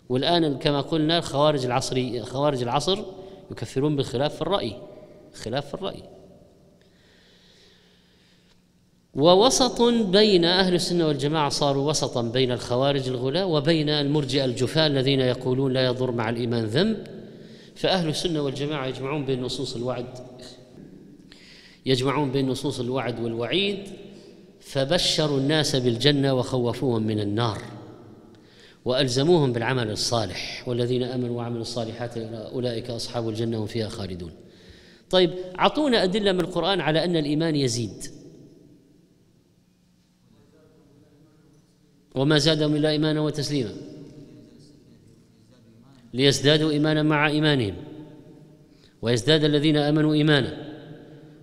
والآن كما قلنا خوارج العصر خوارج العصر يكفرون بالخلاف في الرأي خلاف في الرأي. ووسط بين أهل السنة والجماعة صاروا وسطا بين الخوارج الغلاة وبين المرجئة الجفاة الذين يقولون لا يضر مع الإيمان ذنب. فأهل السنة والجماعة يجمعون بين نصوص الوعد يجمعون بين نصوص الوعد والوعيد فبشروا الناس بالجنة وخوفوهم من النار وألزموهم بالعمل الصالح. والذين آمنوا وعملوا الصالحات أولئك أصحاب الجنة هم فيها خالدون. طيب أعطونا أدلة من القرآن على أن الإيمان يزيد. وما زادهم إلا إيمانا وتسليما. ليزدادوا إيمانا مع إيمانهم. ويزداد الذين آمنوا إيمانا.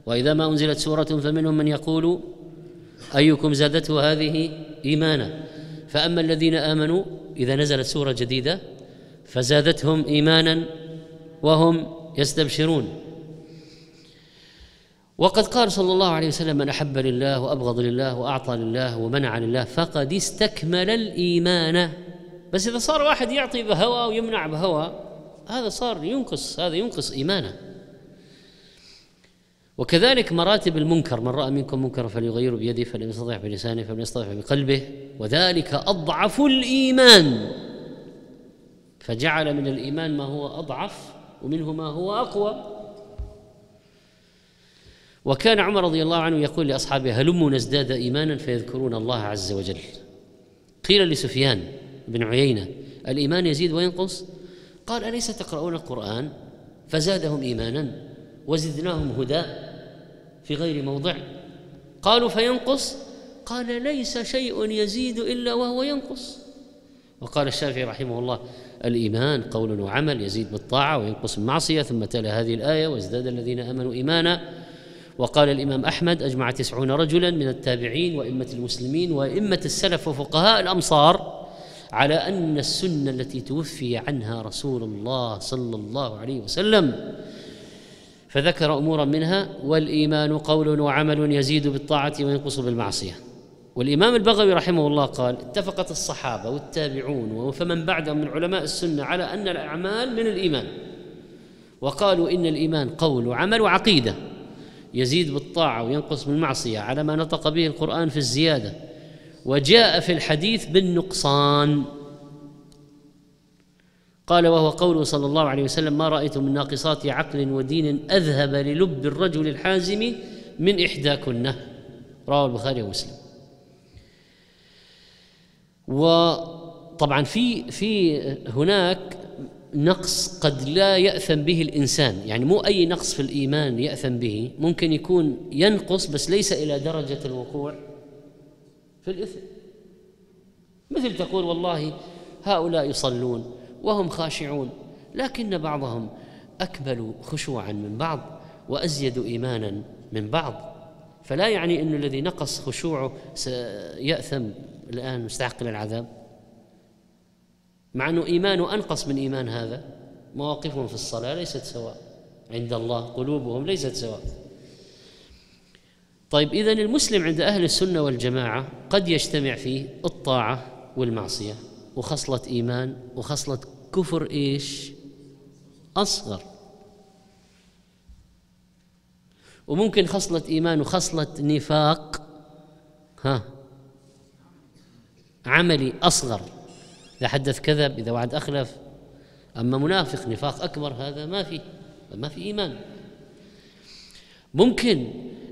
وإذا ما أنزلت سورة فمنهم من يقول أيكم زادته هذه إيمانا؟ فأما الذين آمنوا إذا نزلت سورة جديدة فزادتهم إيمانا وهم يستبشرون. وقد قال صلى الله عليه وسلم من أحب لله وأبغض لله وأعطى لله ومنع لله فقد استكمل الإيمان. بس إذا صار واحد يعطي بهوى ويمنع بهوى هذا صار ينقص هذا ينقص إيمانه. وكذلك مراتب المنكر من رأى منكم منكرا فليغيره بيده فلم يستطع بلسانه فلم يستطع بقلبه. وذلك أضعف الإيمان. فجعل من الإيمان ما هو أضعف ومنه ما هو أقوى. وكان عمر رضي الله عنه يقول لأصحابه هلموا نزداد إيمانا فيذكرون الله عز وجل؟ قيل لسفيان بن عيينة الإيمان يزيد وينقص قال أليس تقرؤون القرآن فزادهم إيمانا وزدناهم هدى في غير موضع؟ قالوا فينقص؟ قال ليس شيء يزيد إلا وهو ينقص. وقال الشافعي رحمه الله الإيمان قول وعمل يزيد بالطاعة وينقص بالمعصيه ثم تلا هذه الآية وازداد الذين آمنوا إيمانا وقال الإمام أحمد أجمع تسعون رجلا من التابعين وأئمة المسلمين وأئمة السلف وفقهاء الأمصار على أن السنة التي توفي عنها رسول الله صلى الله عليه وسلم فذكر امورا منها والإيمان قول وعمل يزيد بالطاعة وينقص بالمعصية. والإمام البغوي رحمه الله قال اتفقت الصحابة والتابعون وفمن بعدهم من علماء السنة على أن الأعمال من الإيمان. وقالوا إن الإيمان قول وعمل وعقيدة. يزيد بالطاعة وينقص بالمعصية على ما نطق به القرآن في الزيادة وجاء في الحديث بالنقصان. قال وهو قوله صلى الله عليه وسلم ما رأيت من ناقصات عقل ودين أذهب للب الرجل الحازم من احداكنه رواه البخاري ومسلم. وطبعا في في هناك نقص قد لا يأثم به الإنسان. يعني مو أي نقص في الإيمان يأثم به ممكن يكون ينقص بس ليس إلى درجة الوقوع في الإثم. مثل تقول والله هؤلاء يصلون وهم خاشعون لكن بعضهم أكمل خشوعا من بعض وأزيد إيمانا من بعض. فلا يعني أن الذي نقص خشوعه سيأثم. الآن مستحق للعذاب مع أنه إيمانه أنقص من إيمان هذا. مواقفهم في الصلاة ليست سواء. عند الله قلوبهم ليست سواء. طيب إذا المسلم عند أهل السنة والجماعة قد يجتمع فيه الطاعة والمعصية وخصلة إيمان وخصلة كفر إيش؟ أصغر. وممكن خصلة إيمان وخصلة نفاق ها عملي أصغر. إذا حدث كذب إذا وعد أخلف. أما منافق نفاق أكبر هذا ما في ما في إيمان. ممكن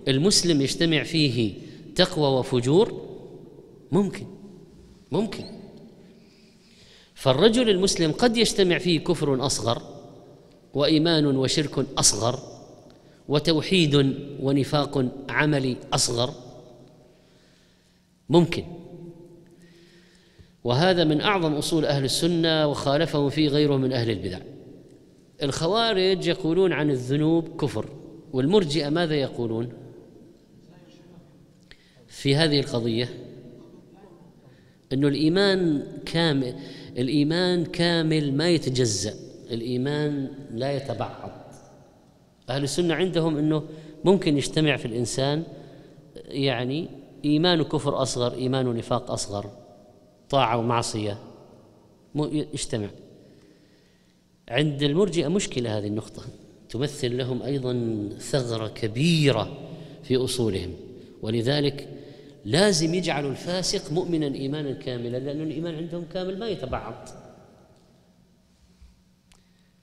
المسلم يجتمع فيه تقوى وفجور؟ ممكن ممكن. فالرجل المسلم قد يجتمع فيه كفر أصغر وإيمان وشرك أصغر وتوحيد ونفاق عملي أصغر. ممكن. وهذا من أعظم أصول أهل السنة وخالفهم فيه غيرهم من أهل البدع. الخوارج يقولون عن الذنوب كفر والمرجئة ماذا يقولون؟ في هذه القضية أنه الإيمان كامل الإيمان كامل ما يتجزأ الإيمان لا يتبعض. أهل السنة عندهم أنه ممكن يجتمع في الإنسان يعني إيمان كفر أصغر إيمان نفاق أصغر. طاعة ومعصية. يجتمع. عند المرجئة مشكلة هذه النقطة. تمثل لهم أيضا ثغرة كبيرة في أصولهم. ولذلك لازم يجعلوا الفاسق مؤمنا إيمانا كاملا لأن الإيمان عندهم كامل ما يتبعض.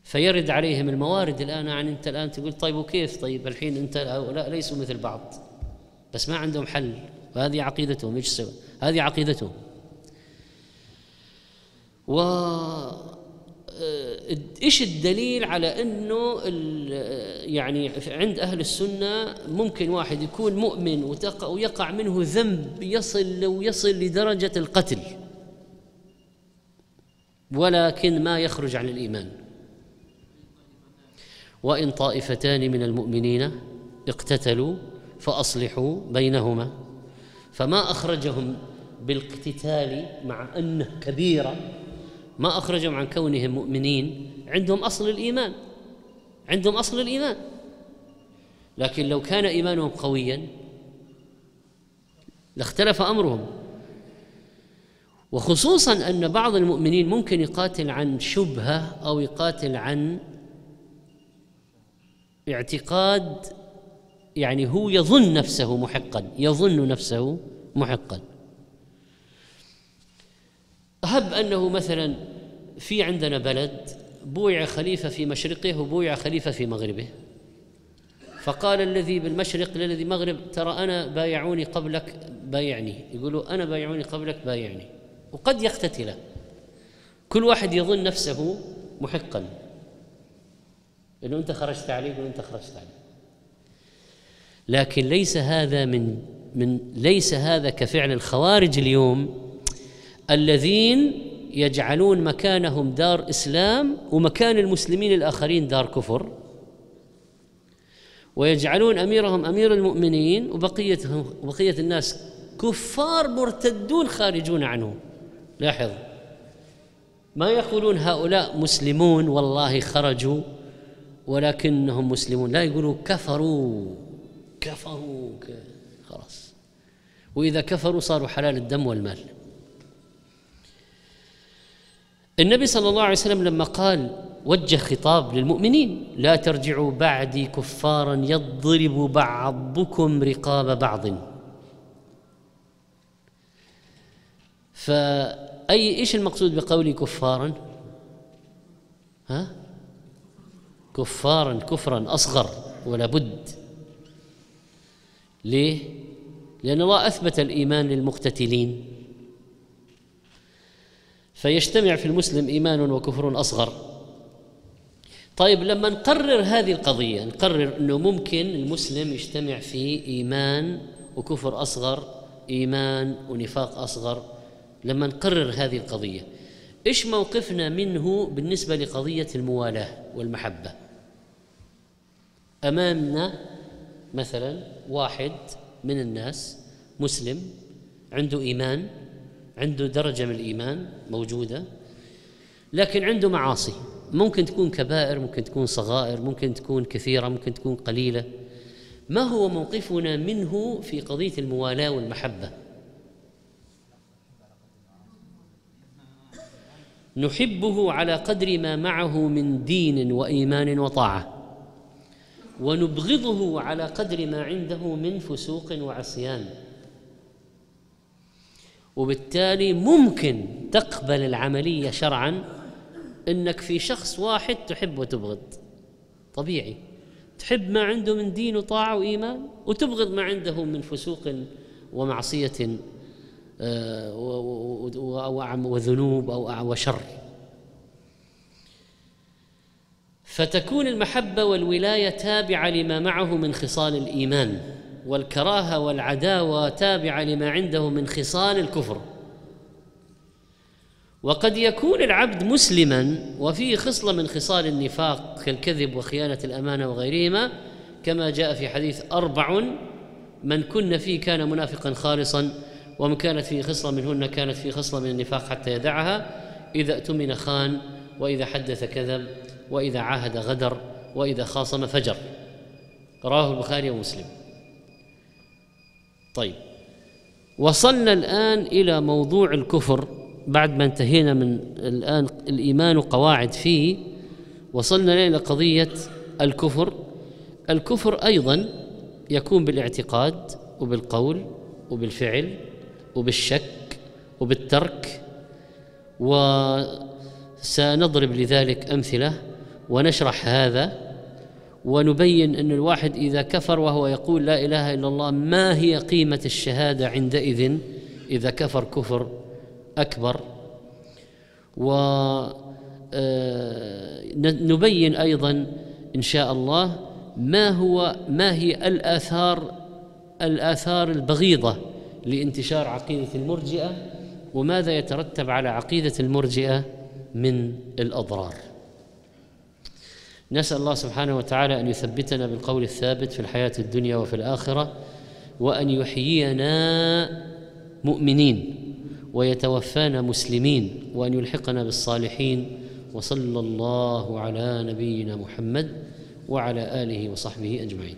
فيرد عليهم الموارد الآن يعني أنت الآن تقول طيب وكيف؟ طيب الحين أنت هؤلاء ليسوا مثل بعض. بس ما عندهم حل. وهذه عقيدتهم إيش هذه عقيدتهم. و آه، إيش الدليل على إنه يعني عند أهل السنة ممكن واحد يكون مؤمن ويقع منه ذنب يصل لو يصل لدرجة القتل ولكن ما يخرج عن الإيمان. وإن طائفتان من المؤمنين اقتتلوا فأصلحوا بينهما فما أخرجهم بالاقتتال مع أنه كبيرة ما أخرجهم عن كونهم مؤمنين عندهم أصل الإيمان عندهم أصل الإيمان. لكن لو كان إيمانهم قويا لاختلف أمرهم. وخصوصا أن بعض المؤمنين ممكن يقاتل عن شبهة أو يقاتل عن اعتقاد يعني هو يظن نفسه محقا يظن نفسه محقا. هب أنه مثلا في عندنا بلد بويع خليفة في مشرقه وبويع خليفة في مغربه. فقال الذي بالمشرق للذي مغرب ترى أنا بايعوني قبلك بايعني. يقولوا أنا بايعوني قبلك بايعني. وقد يقتتل. كل واحد يظن نفسه محقا. إنه أنت خرجت عليه يقول انت خرجت عليه. لكن ليس هذا من من ليس هذا كفعل الخوارج اليوم الذين يجعلون مكانهم دار إسلام ومكان المسلمين الآخرين دار كفر ويجعلون أميرهم أمير المؤمنين وبقيتهم وبقية الناس كفار مرتدون خارجون عنه لاحظ. ما يقولون هؤلاء مسلمون؟ والله خرجوا ولكنهم مسلمون. لا يقولوا كفروا. كفروا. خلاص. وإذا كفروا صاروا حلال الدم والمال. النبي صلى الله عليه وسلم لما قال وجه خطاب للمؤمنين لا ترجعوا بعدي كفارا يضرب بعضكم رقاب بعض. فأي إيش المقصود بقولي كفارا؟ ها؟ كفارا كفرا أصغر ولا بد. ليه؟ لأن الله أثبت الإيمان للمقتتلين. فيجتمع في المسلم إيمان وكفر أصغر. طيب لما نقرر هذه القضية نقرر إنه ممكن المسلم يجتمع في إيمان وكفر أصغر إيمان ونفاق أصغر لما نقرر هذه القضية إيش موقفنا منه بالنسبة لقضية الموالاة والمحبة؟ أمامنا مثلا واحد من الناس مسلم عنده إيمان عنده درجة من الإيمان موجودة لكن عنده معاصي. ممكن تكون كبائر ممكن تكون صغائر ممكن تكون كثيرة ممكن تكون قليلة. ما هو موقفنا منه في قضية الموالاة والمحبة؟ نحبه على قدر ما معه من دين وإيمان وطاعة ونبغضه على قدر ما عنده من فسوق وعصيان. وبالتالي ممكن تقبل العملية شرعا إنك في شخص واحد تحب وتبغض. طبيعي. تحب ما عنده من دين وطاعة وإيمان وتبغض ما عنده من فسوق ومعصية آه، وذنوب أو وشر. فتكون المحبة والولاية تابعة لما معه من خصال الإيمان. والكراهة والعداوة تابعة لما عنده من خصال الكفر. وقد يكون العبد مسلما وفيه خصلة من خصال النفاق كالكذب وخيانة الأمانة وغيرهما كما جاء في حديث أربع من كن فيه كان منافقا خالصا ومن كانت فيه خصلة منهن كانت فيه خصلة من النفاق حتى يدعها إذا اؤتمن خان وإذا حدث كذب وإذا عاهد غدر وإذا خاصم فجر. رواه البخاري ومسلم. طيب. وصلنا الآن إلى موضوع الكفر بعد ما انتهينا من الآن الإيمان وقواعد فيه. وصلنا إلى قضية الكفر. الكفر أيضا يكون بالاعتقاد وبالقول وبالفعل وبالشك وبالترك. وسنضرب لذلك أمثلة ونشرح هذا ونبين أن الواحد إذا كفر وهو يقول لا إله إلا الله ما هي قيمة الشهادة عندئذ؟ إذا كفر كفر أكبر. ونبين آه، أيضا إن شاء الله ما هو ما هي الآثار الآثار البغيضة لانتشار عقيدة المرجئة وماذا يترتب على عقيدة المرجئة من الأضرار؟ نسأل الله سبحانه وتعالى أن يثبتنا بالقول الثابت في الحياة الدنيا وفي الآخرة وأن يحيينا مؤمنين ويتوفانا مسلمين وأن يلحقنا بالصالحين وصلى الله على نبينا محمد وعلى آله وصحبه أجمعين.